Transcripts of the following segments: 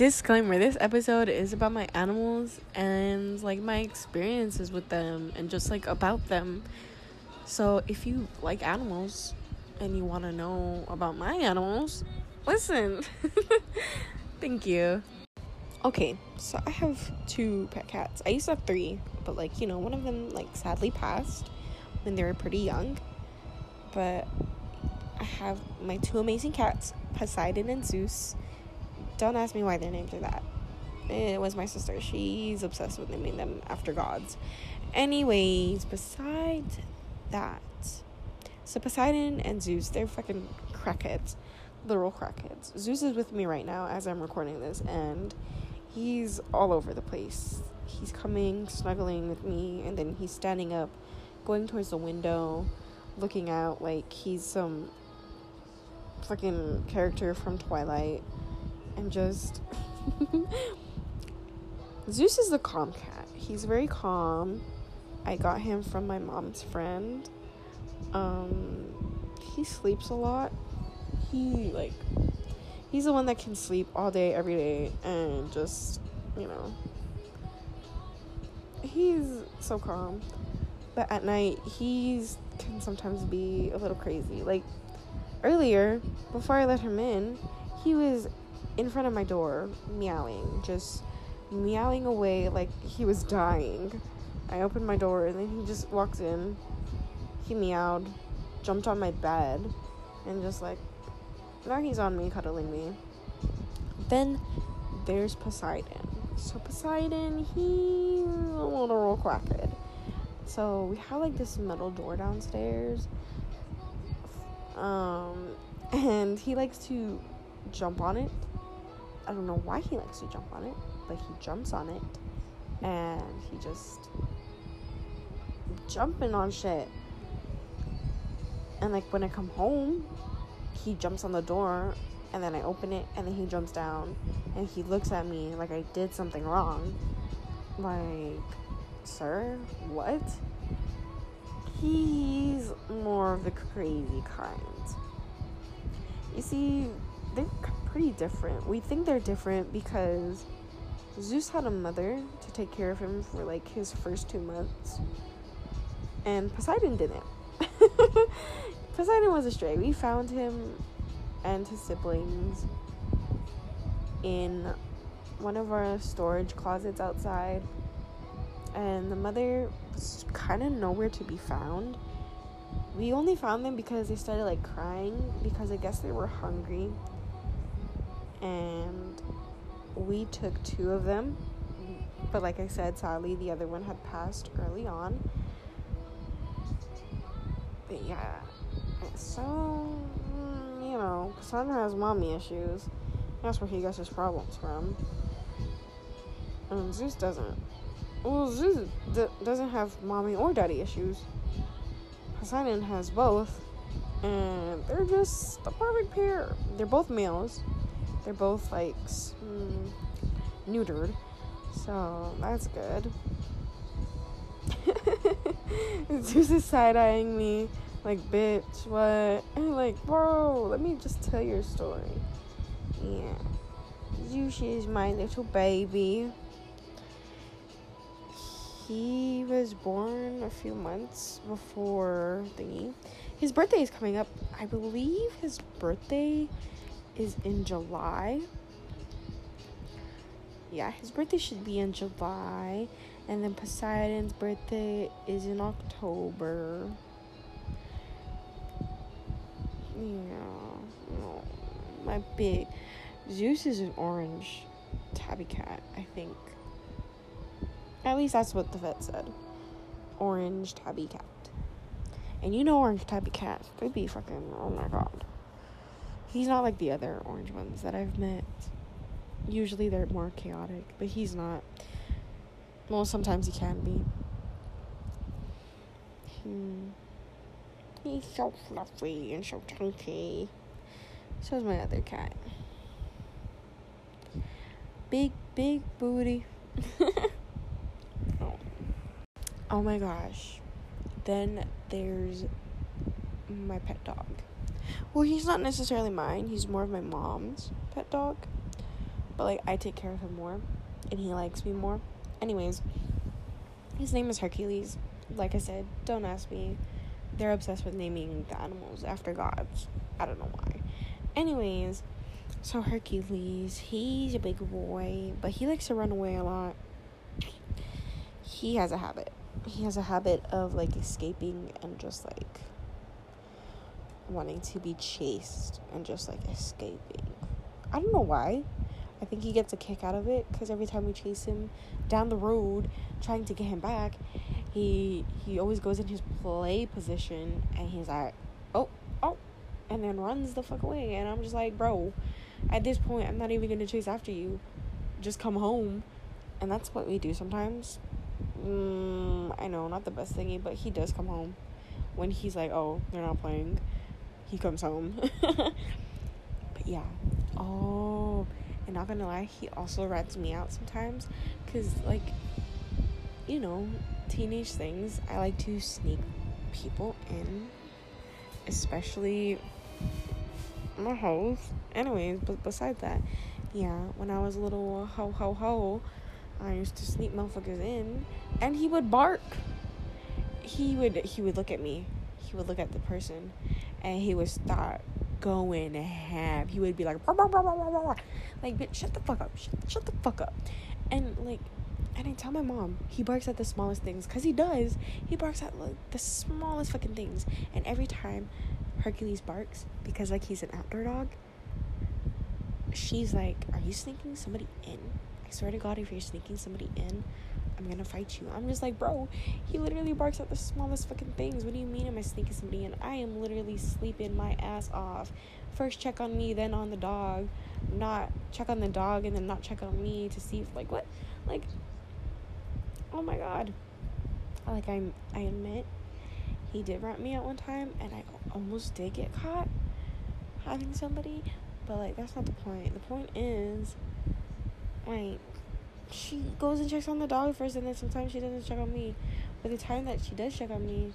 disclaimer this episode is about my animals and like my experiences with them and just like about them. So if you like animals and you want to know about my animals, listen. Thank you. Okay, so I have two pet cats. I used to have three, but like, you know, one of them like sadly passed when they were pretty young. But I have my two amazing cats, Poseidon and Zeus. Don't ask me why their names are that. It was my sister. She's obsessed with naming them after gods. Anyways, besides that, so Poseidon and Zeus, they're fucking crackheads. Literal crackheads. Zeus is with me right now as I'm recording this, and he's all over the place. He's coming, snuggling with me, and then he's standing up, going towards the window, looking out like he's some fucking character from Twilight and just Zeus is the calm cat. He's very calm. I got him from my mom's friend. Um he sleeps a lot. He like he's the one that can sleep all day every day and just, you know. He's so calm. But at night he's can sometimes be a little crazy. Like earlier, before I let him in, he was in front of my door, meowing, just meowing away like he was dying. I opened my door and then he just walks in. He meowed, jumped on my bed, and just like, now he's on me, cuddling me. Then there's Poseidon. So Poseidon, he's a little crackhead. So we have like this metal door downstairs. Um, and he likes to jump on it I don't know why he likes to jump on it, but he jumps on it and he just jumping on shit. And like when I come home, he jumps on the door and then I open it and then he jumps down and he looks at me like I did something wrong. Like, sir, what? He's more of the crazy kind. You see, they're pretty different. We think they're different because Zeus had a mother to take care of him for like his first two months, and Poseidon didn't. Poseidon was a stray. We found him and his siblings in one of our storage closets outside, and the mother was kind of nowhere to be found. We only found them because they started like crying because I guess they were hungry and we took two of them. But like I said, sadly, the other one had passed early on. But yeah, so you know, son has mommy issues. That's where he gets his problems from. And Zeus doesn't. Well, Zeus d- doesn't have mommy or daddy issues. Poseidon has both, and they're just the perfect pair. They're both males. They're both like mm, neutered, so that's good. Zeus is side eyeing me like, bitch, what? And like, bro, let me just tell your story. Yeah. Zeus is my little baby. He was born a few months before thingy. His birthday is coming up. I believe his birthday is in July. Yeah, his birthday should be in July. And then Poseidon's birthday is in October. Yeah. My big. Zeus is an orange tabby cat, I think. At least that's what the vet said. Orange tabby cat. And you know orange tabby cats. They be fucking, oh my god. He's not like the other orange ones that I've met. Usually they're more chaotic, but he's not. Well, sometimes he can be. Hmm. He's so fluffy and so chunky. So is my other cat. Big, big booty. oh. oh my gosh. Then there's my pet dog. Well, he's not necessarily mine. He's more of my mom's pet dog. but like I take care of him more and he likes me more. Anyways, his name is Hercules. Like I said, don't ask me. They're obsessed with naming the animals after gods. I don't know why. Anyways, so Hercules, he's a big boy, but he likes to run away a lot. He has a habit. He has a habit of like escaping and just like wanting to be chased and just like escaping. I don't know why. I think he gets a kick out of it because every time we chase him down the road trying to get him back, he he always goes in his play position and he's like, oh, oh, and then runs the fuck away. And I'm just like, bro, at this point, I'm not even gonna chase after you. Just come home. And that's what we do sometimes. Mm, I know, not the best thingy, but he does come home. When he's like, oh, they're not playing, he comes home. but yeah. Oh, and not gonna lie, he also rats me out sometimes. Because, like, you know, teenage things, I like to sneak people in, especially my house. Anyways, but besides that, yeah, when I was a little ho ho ho, I used to sneak motherfuckers in, and he would bark. He would he would look at me. He would look at the person, and he would start going ham. He would be like, bah, bah, bah, like, bitch, shut the fuck up, shut, shut the fuck up, and like, and I tell my mom he barks at the smallest things, cause he does. He barks at like the smallest fucking things, and every time Hercules barks, because like he's an outdoor dog, she's like, "Are you sneaking somebody in?" I swear to God, if you're sneaking somebody in, I'm gonna fight you. I'm just like, bro, he literally barks at the smallest fucking things. What do you mean am I sneaking somebody in? I am literally sleeping my ass off. First check on me, then on the dog. Not check on the dog and then not check on me to see if like what? Like oh my god. Like I'm I admit he did rat me out one time and I almost did get caught having somebody, but like that's not the point. The point is like she goes and checks on the dog first and then sometimes she doesn't check on me. But the time that she does check on me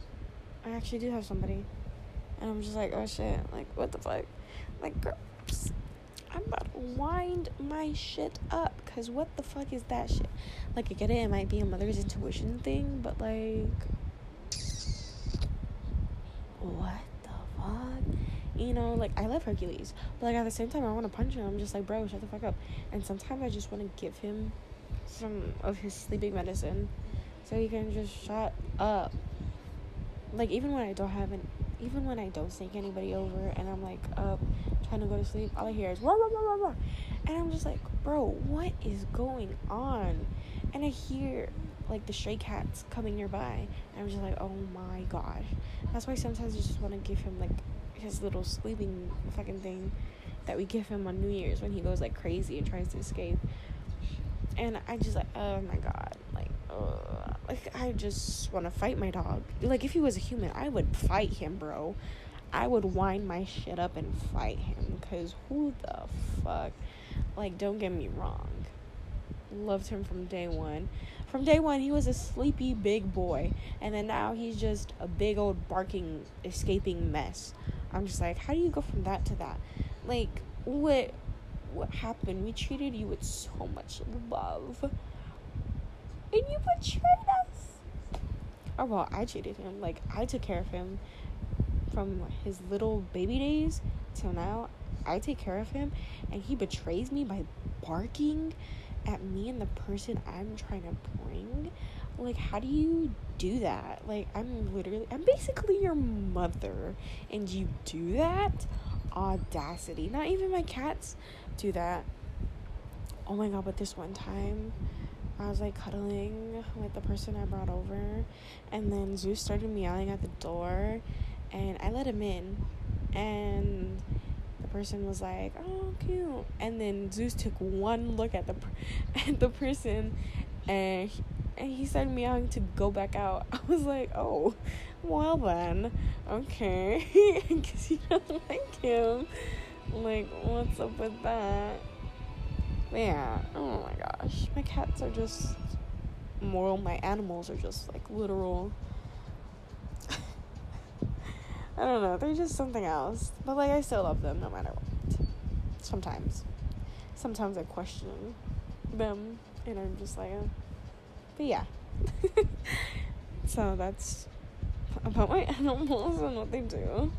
i actually do have somebody. And i'm just like oh shit. Like what the fuck? Like girl, i'm about to wind my shit up because what the fuck is that shit? Like i get it. It might be a mother's intuition thing but like what the fuck? You know, like I love Hercules, but like at the same time, I want to punch him. I'm just like, bro, shut the fuck up. And sometimes I just want to give him some of his sleeping medicine so he can just shut up. Like even when I don't have an, even when I don't sneak anybody over and I'm like up trying to go to sleep, all I hear is wah, wah, wah, wah. and I'm just like, bro, what is going on? And I hear like the stray cats coming nearby, and I'm just like, oh my gosh. That's why sometimes you just want to give him like his little sleeping fucking thing that we give him on New Year's when he goes like crazy and tries to escape. And I just like, oh my god, like, ugh. like I just want to fight my dog. Like if he was a human, I would fight him, bro. I would wind my shit up and fight him. Cause who the fuck? Like, don't get me wrong. Loved him from day one. From day one, he was a sleepy big boy, and then now he's just a big old barking, escaping mess. I'm just like, how do you go from that to that? Like, what what happened? We treated you with so much love. And you betrayed us. Oh well, I treated him. Like I took care of him from his little baby days till now. I take care of him and he betrays me by barking at me and the person I'm trying to bring. Like, how do you do that? Like, I'm literally, I'm basically your mother, and you do that? Audacity. Not even my cats do that. Oh my god, but this one time, I was like cuddling with the person I brought over, and then Zeus started meowing at the door, and I let him in, and the person was like, "Oh, cute," and then Zeus took one look at the at the person, and and he started meowing to go back out. I was like, "Oh, well then, okay," because you don't like him. Like, what's up with that? Yeah, oh my gosh, my cats are just moral. My animals are just like literal I don't know. They're just something else. But like I still love them no matter what. Sometimes. sometimes I question them, and I'm just like, uh, but yeah. so that's about my animals and what they do.